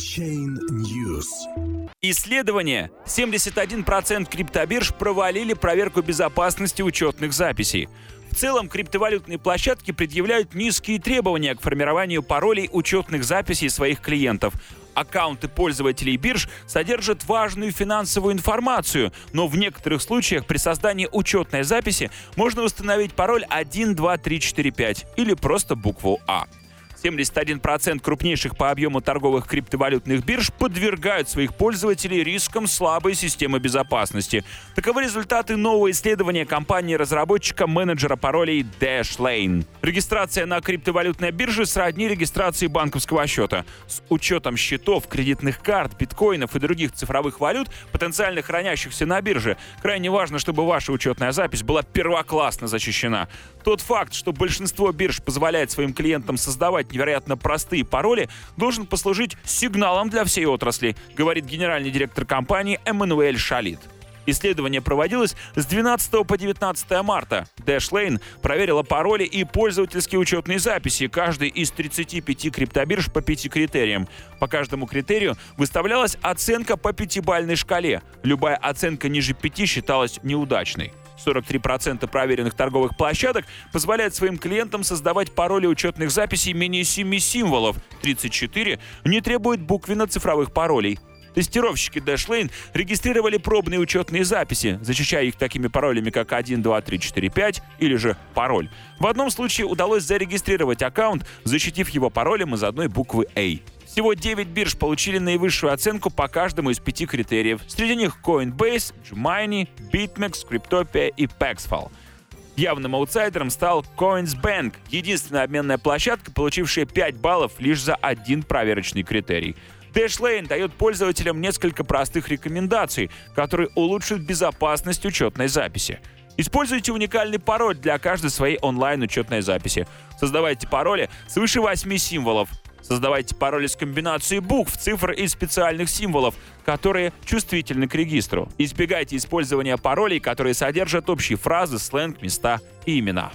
Chain News. Исследование. 71% криптобирж провалили проверку безопасности учетных записей. В целом, криптовалютные площадки предъявляют низкие требования к формированию паролей учетных записей своих клиентов. Аккаунты пользователей бирж содержат важную финансовую информацию, но в некоторых случаях при создании учетной записи можно установить пароль 12345 или просто букву А. 71% крупнейших по объему торговых криптовалютных бирж подвергают своих пользователей рискам слабой системы безопасности. Таковы результаты нового исследования компании-разработчика менеджера паролей Dashlane. Регистрация на криптовалютной бирже сродни регистрации банковского счета. С учетом счетов, кредитных карт, биткоинов и других цифровых валют, потенциально хранящихся на бирже, крайне важно, чтобы ваша учетная запись была первоклассно защищена. Тот факт, что большинство бирж позволяет своим клиентам создавать невероятно простые пароли, должен послужить сигналом для всей отрасли, говорит генеральный директор компании Эммануэль Шалит. Исследование проводилось с 12 по 19 марта. Dashlane проверила пароли и пользовательские учетные записи каждой из 35 криптобирж по пяти критериям. По каждому критерию выставлялась оценка по пятибальной шкале. Любая оценка ниже 5 считалась неудачной. 43% проверенных торговых площадок позволяют своим клиентам создавать пароли учетных записей менее 7 символов, 34 не требуют буквенно-цифровых паролей. Тестировщики Dashlane регистрировали пробные учетные записи, защищая их такими паролями, как 1, 2, 3, 4, 5 или же пароль. В одном случае удалось зарегистрировать аккаунт, защитив его паролем из одной буквы A. Всего 9 бирж получили наивысшую оценку по каждому из пяти критериев. Среди них Coinbase, Gemini, BitMEX, Cryptopia и Paxful. Явным аутсайдером стал CoinsBank, единственная обменная площадка, получившая 5 баллов лишь за один проверочный критерий. Dashlane дает пользователям несколько простых рекомендаций, которые улучшат безопасность учетной записи. Используйте уникальный пароль для каждой своей онлайн-учетной записи. Создавайте пароли свыше 8 символов. Создавайте пароли с комбинацией букв, цифр и специальных символов, которые чувствительны к регистру. Избегайте использования паролей, которые содержат общие фразы, сленг, места и имена.